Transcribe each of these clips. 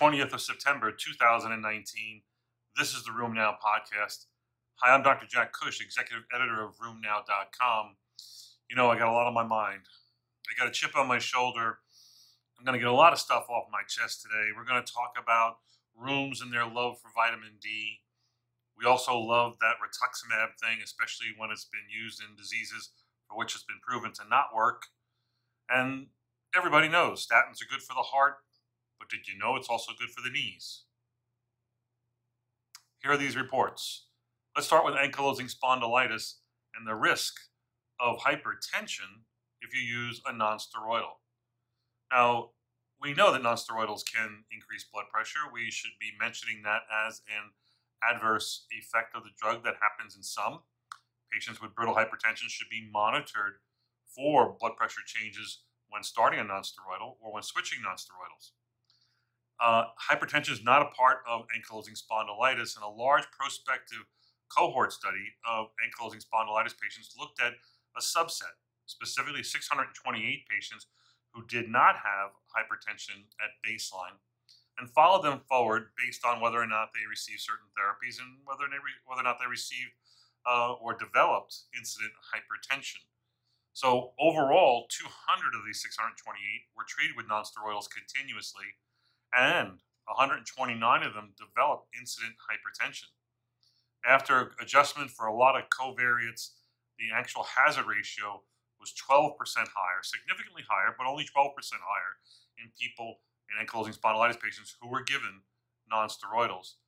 20th of September 2019. This is the RheumNow podcast. Hi, I'm Dr. Jack Cush, executive editor of RheumNow.com. You know, I got a lot on my mind. I got a chip on my shoulder. I'm going to get a lot of stuff off my chest today. We're going to talk about rheums and their love for vitamin D. We also love that rituximab thing, especially when it's been used in diseases for which it's been proven to not work. And everybody knows statins are good for the heart, but did you know it's also good for the knees? Here are these reports. Let's start with ankylosing spondylitis and the risk of hypertension if you use a nonsteroidal. Now, we know that nonsteroidals can increase blood pressure. We should be mentioning that as an adverse effect of the drug that happens in some. Patients with brittle hypertension should be monitored for blood pressure changes when starting a nonsteroidal or when switching nonsteroidals. Uh, hypertension is not a part of ankylosing spondylitis, and a large prospective cohort study of ankylosing spondylitis patients looked at a subset, specifically 628 patients who did not have hypertension at baseline, and followed them forward based on whether or not they received certain therapies and whether, they whether or not they received uh, or developed incident hypertension. So overall, 200 of these 628 were treated with nonsteroidals continuously and 129 of them developed incident hypertension. After adjustment for a lot of covariates, the actual hazard ratio was 12% higher, significantly higher, but only 12% higher in people in ankylosing spondylitis patients who were given nonsteroidals,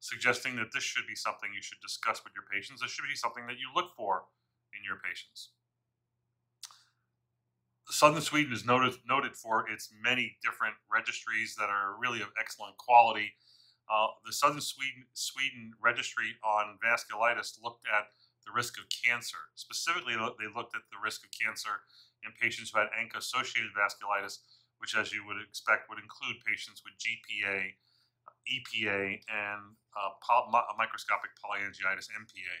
suggesting that this should be something you should discuss with your patients. This should be something that you look for in your patients. Southern Sweden is noted noted for its many different registries that are really of excellent quality. Uh, the Southern Sweden Sweden registry on vasculitis looked at the risk of cancer. Specifically, they looked at the risk of cancer in patients who had ANCA-associated vasculitis, which, as you would expect, would include patients with GPA, EPA, and uh, poly- microscopic polyangiitis (MPA).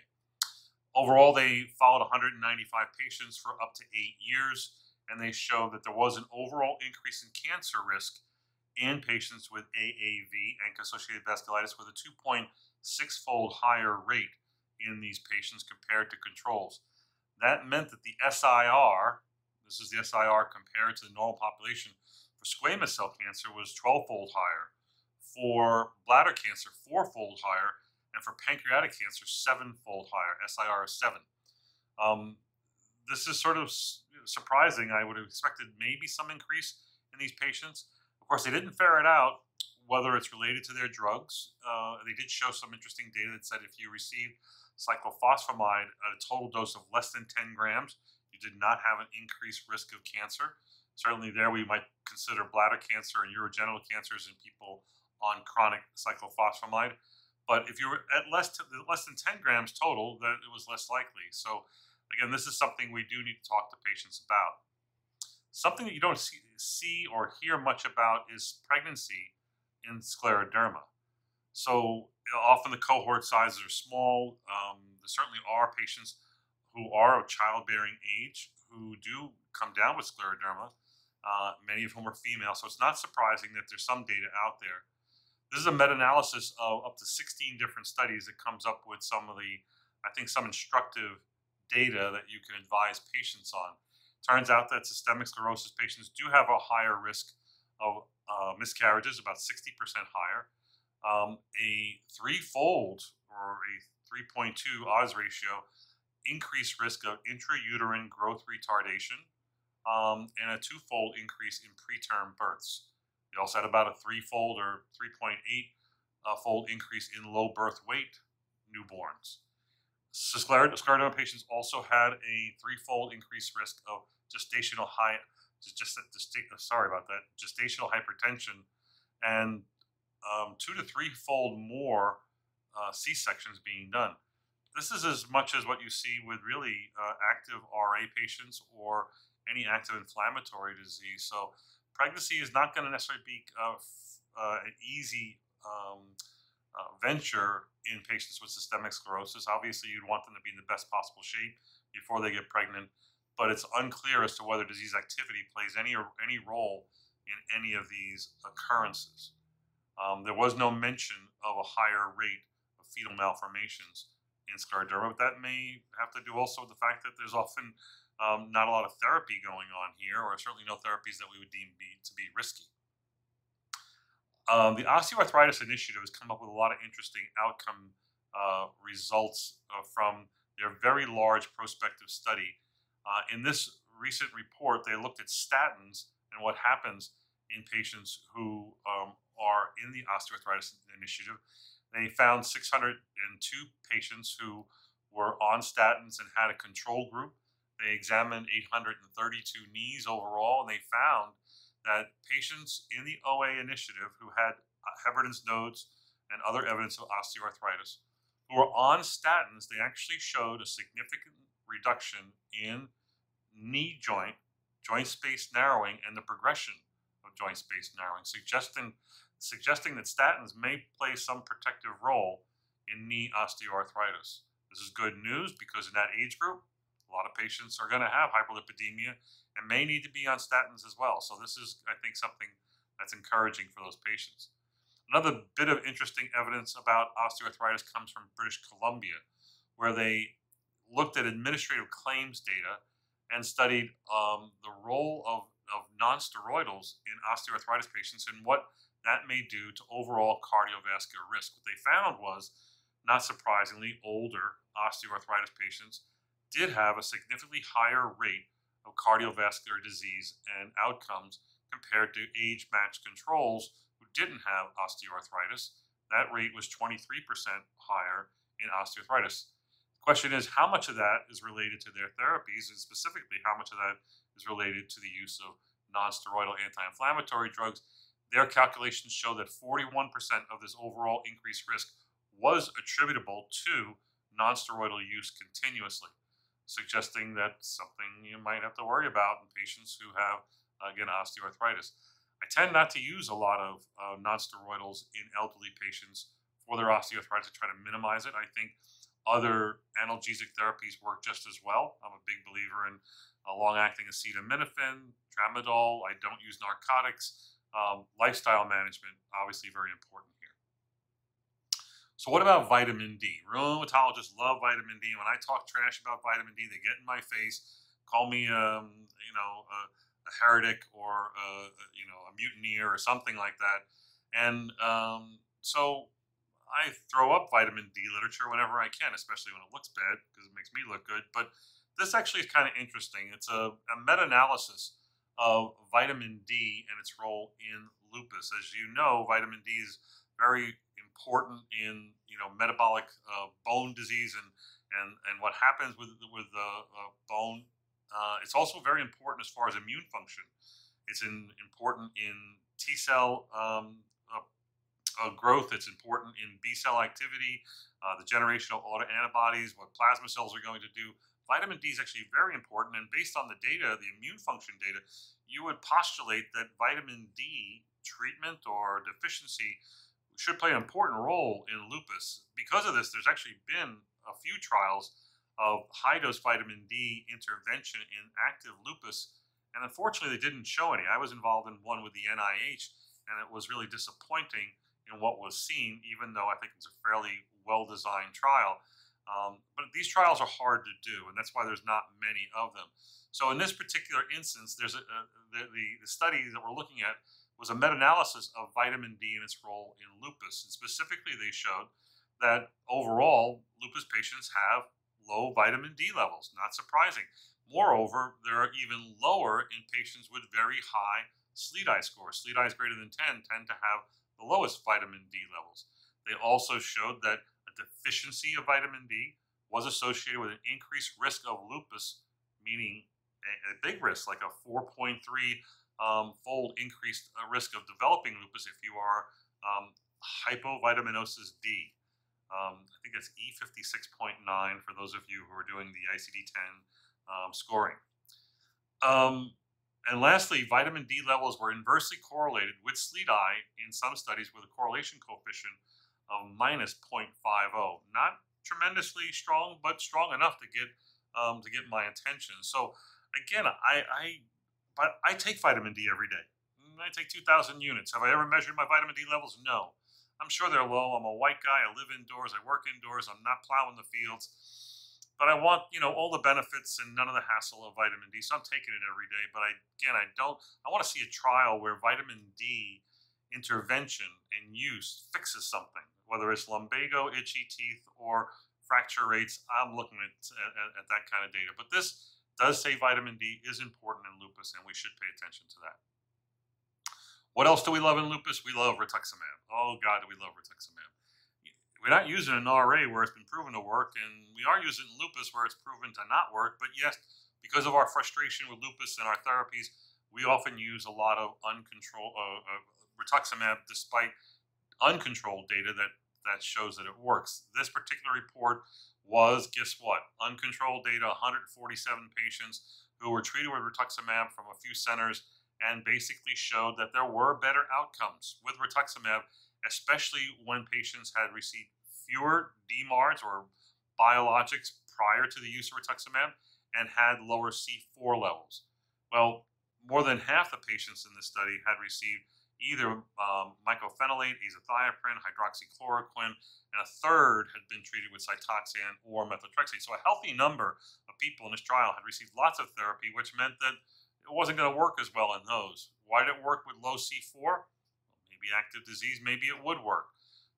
Overall, they followed 195 patients for up to eight years and they showed that there was an overall increase in cancer risk in patients with AAV, ANCA-associated vasculitis, with a 2.6-fold higher rate in these patients compared to controls. That meant that the SIR, this is the SIR compared to the normal population for squamous cell cancer, was 12-fold higher. For bladder cancer, four-fold higher, and for pancreatic cancer, seven-fold higher. SIR is seven. Um, this is sort of surprising. I would have expected maybe some increase in these patients. Of course, they didn't ferret out whether it's related to their drugs. Uh, they did show some interesting data that said if you received cyclophosphamide at a total dose of less than 10 grams, you did not have an increased risk of cancer. Certainly, there we might consider bladder cancer and urogenital cancers in people on chronic cyclophosphamide. But if you were at less, to, less than 10 grams total, then it was less likely. So Again, this is something we do need to talk to patients about. Something that you don't see, or hear much about is pregnancy in scleroderma. So often the cohort sizes are small. Um, there certainly are patients who are of childbearing age who do come down with scleroderma, uh, many of whom are female. So it's not surprising that there's some data out there. This is a meta-analysis of up to 16 different studies that comes up with some of the, I think, some instructive data that you can advise patients on. Turns out that systemic sclerosis patients do have a higher risk of uh, miscarriages, about 60% higher. Um, a threefold or a 3.2 odds ratio increased risk of intrauterine growth retardation um, and a twofold increase in preterm births. They also had about a threefold or 3.8 uh, fold increase in low birth weight newborns. Scleroderma patients also had a threefold increased risk of gestational high, just, just sorry about that, gestational hypertension, and um, two to threefold more uh, C sections being done. This is as much as what you see with really uh, active RA patients or any active inflammatory disease. So pregnancy is not going to necessarily be uh, uh, an easy um, uh, venture in patients with systemic sclerosis. Obviously, you'd want them to be in the best possible shape before they get pregnant, but it's unclear as to whether disease activity plays any any role in any of these occurrences. Um, there was no mention of a higher rate of fetal malformations in scleroderma, but that may have to do also with the fact that there's often um, not a lot of therapy going on here, or certainly no therapies that we would deem be, to be risky. Um, the Osteoarthritis Initiative has come up with a lot of interesting outcome uh, results uh, from their very large prospective study. Uh, in this recent report, they looked at statins and what happens in patients who um, are in the Osteoarthritis Initiative. They found 602 patients who were on statins and had a control group. They examined 832 knees overall, and they found that patients in the OA initiative who had uh, Heberden's nodes and other evidence of osteoarthritis who were on statins, they actually showed a significant reduction in knee joint, joint space narrowing, and the progression of joint space narrowing, suggesting, suggesting that statins may play some protective role in knee osteoarthritis. This is good news because in that age group, a lot of patients are going to have hyperlipidemia and may need to be on statins as well. So this is, I think, something that's encouraging for those patients. Another bit of interesting evidence about osteoarthritis comes from British Columbia, where they looked at administrative claims data and studied um, the role of, of nonsteroidals in osteoarthritis patients and what that may do to overall cardiovascular risk. What they found was, not surprisingly, older osteoarthritis patients did have a significantly higher rate of cardiovascular disease and outcomes compared to age matched controls who didn't have osteoarthritis. That rate was 23% higher in osteoarthritis. The question is how much of that is related to their therapies, and specifically how much of that is related to the use of nonsteroidal anti inflammatory drugs. Their calculations show that 41% of this overall increased risk was attributable to nonsteroidal use continuously suggesting that something you might have to worry about in patients who have, again, osteoarthritis. I tend not to use a lot of uh, nonsteroidals in elderly patients for their osteoarthritis to try to minimize it. I think other analgesic therapies work just as well. I'm a big believer in uh, long-acting acetaminophen, tramadol. I don't use narcotics. Um, lifestyle management, obviously very important so what about vitamin D? Rheumatologists love vitamin D. When I talk trash about vitamin D, they get in my face, call me, um, you know, a, a heretic or a, you know a mutineer or something like that. And um, so I throw up vitamin D literature whenever I can, especially when it looks bad because it makes me look good. But this actually is kind of interesting. It's a, a meta-analysis of vitamin D and its role in lupus. As you know, vitamin D is very important in you know metabolic uh, bone disease and and and what happens with with the uh, bone. Uh, it's also very important as far as immune function. It's in, important in T cell um, uh, growth. It's important in B cell activity, uh, the generation of autoantibodies, what plasma cells are going to do. Vitamin D is actually very important, and based on the data, the immune function data, you would postulate that vitamin D treatment or deficiency should play an important role in lupus. Because of this, there's actually been a few trials of high dose vitamin D intervention in active lupus, and unfortunately, they didn't show any. I was involved in one with the NIH, and it was really disappointing in what was seen, even though I think it's a fairly well designed trial. Um, but these trials are hard to do, and that's why there's not many of them. So, in this particular instance, there's a, a the, the, the study that we're looking at was a meta-analysis of vitamin D and its role in lupus. And specifically, they showed that overall, lupus patients have low vitamin D levels. Not surprising. Moreover, they are even lower in patients with very high SLEDAI scores. SLEDAIs greater than 10 tend to have the lowest vitamin D levels. They also showed that a deficiency of vitamin D was associated with an increased risk of lupus, meaning a, a big risk, like a 4.3 um, fold increased uh, risk of developing lupus if you are um, hypovitaminosis D. Um, I think it's E56.9 for those of you who are doing the ICD-10 um, scoring. Um, and lastly, vitamin D levels were inversely correlated with SLEDAI in some studies with a correlation coefficient of minus 0.50. Not tremendously strong, but strong enough to get um, to get my attention. So again, I, I but I take vitamin D every day. Mm, I take 2,000 units. Have I ever measured my vitamin D levels? No. I'm sure they're low. I'm a white guy. I live indoors. I work indoors. I'm not plowing the fields. But I want, you know, all the benefits and none of the hassle of vitamin D. So I'm taking it every day. But I, again, I don't, I want to see a trial where vitamin D intervention and use fixes something, whether it's lumbago, itchy teeth, or fracture rates. I'm looking at, at, at that kind of data. But this does say vitamin D is important in lupus, and we should pay attention to that. What else do we love in lupus? We love rituximab. Oh God, do we love rituximab? We're not using an RA where it's been proven to work, and we are using lupus where it's proven to not work. But yes, because of our frustration with lupus and our therapies, we often use a lot of uncontrolled uh, uh, rituximab, despite uncontrolled data that that shows that it works. This particular report was, guess what? Uncontrolled data, 147 patients who were treated with rituximab from a few centers and basically showed that there were better outcomes with rituximab, especially when patients had received fewer DMARDs or biologics prior to the use of rituximab and had lower C4 levels. Well, more than half the patients in this study had received either um, mycophenolate, azathioprine, hydroxychloroquine, and a third had been treated with Cytoxan or methotrexate. So a healthy number of people in this trial had received lots of therapy, which meant that it wasn't going to work as well in those. Why did it work with low C4? Maybe active disease, maybe it would work.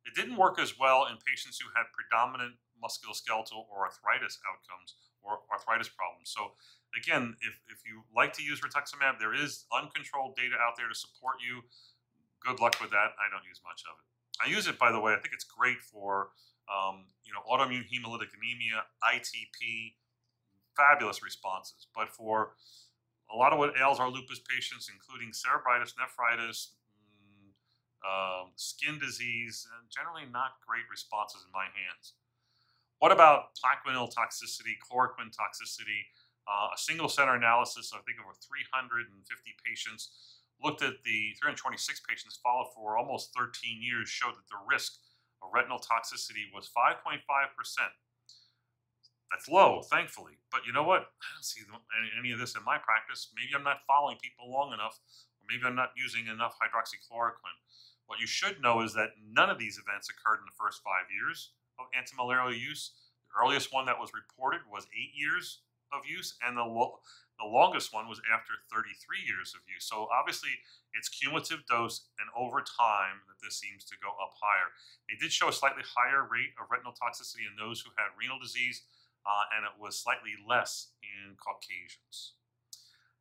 It didn't work as well in patients who had predominant musculoskeletal or arthritis outcomes or arthritis problems. So again, if, if you like to use rituximab, there is uncontrolled data out there to support you good luck with that. I don't use much of it. I use it, by the way. I think it's great for um, you know autoimmune hemolytic anemia, ITP, fabulous responses. But for a lot of what ails our lupus patients, including cerebritis, nephritis, mm, um, skin disease, and generally not great responses in my hands. What about Plaquenil toxicity, chloroquine toxicity? Uh, a single center analysis, I think, over 350 patients looked at the 326 patients followed for almost 13 years showed that the risk of retinal toxicity was 5.5%. That's low, thankfully. But you know what? I don't see any, any of this in my practice. Maybe I'm not following people long enough, or maybe I'm not using enough hydroxychloroquine. What you should know is that none of these events occurred in the first five years of antimalarial use. The earliest one that was reported was eight years of use, and the the longest one was after 33 years of use. So obviously, it's cumulative dose, and over time, that this seems to go up higher. They did show a slightly higher rate of retinal toxicity in those who had renal disease, uh, and it was slightly less in Caucasians.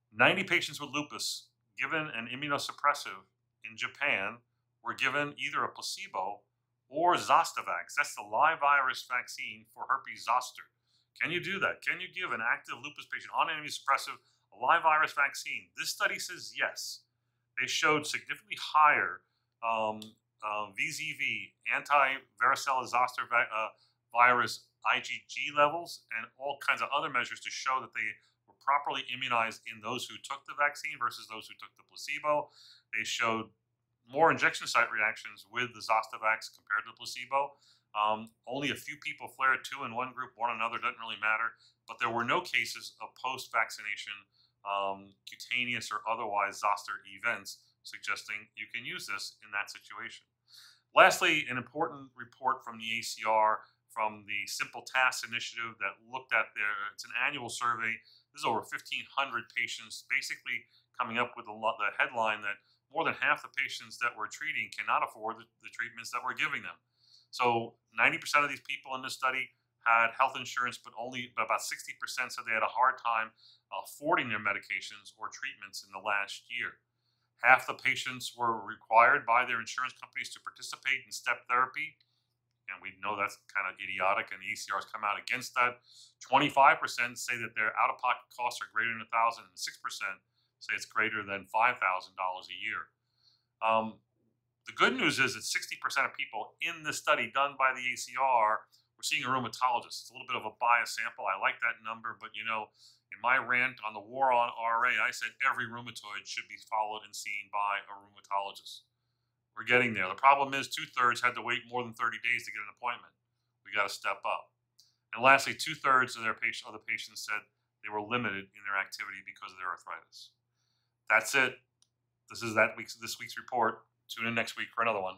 90 patients with lupus given an immunosuppressive in Japan were given either a placebo or Zostavax. That's the live virus vaccine for herpes zoster. Can you do that? Can you give an active lupus patient on immunosuppressive a live virus vaccine? This study says yes. They showed significantly higher um, uh, VZV, anti-varicella zoster uh, virus IgG levels, and all kinds of other measures to show that they were properly immunized in those who took the vaccine versus those who took the placebo. They showed more injection site reactions with the Zostavax compared to the placebo. Um, only a few people flared, two in one group, one another, doesn't really matter. But there were no cases of post vaccination, um, cutaneous or otherwise zoster events, suggesting you can use this in that situation. Lastly, an important report from the ACR from the Simple Tasks Initiative that looked at their, it's an annual survey. This is over 1,500 patients, basically coming up with the headline that more than half the patients that we're treating cannot afford the, the treatments that we're giving them. So 90% of these people in this study had health insurance, but only about 60% said they had a hard time uh, affording their medications or treatments in the last year. Half the patients were required by their insurance companies to participate in step therapy, and we know that's kind of idiotic, and the ACR has come out against that. 25% say that their out-of-pocket costs are greater than 1000 and 6% say it's greater than $5,000 a year. Um, the good news is that 60% of people in this study done by the ACR were seeing a rheumatologist. It's a little bit of a biased sample. I like that number, but you know, in my rant on the war on RA, I said every rheumatoid should be followed and seen by a rheumatologist. We're getting there. The problem is two thirds had to wait more than 30 days to get an appointment. We got to step up. And lastly, two thirds of their patient, of the patients said they were limited in their activity because of their arthritis. That's it. this is that week's this week's report. Tune in next week for another one.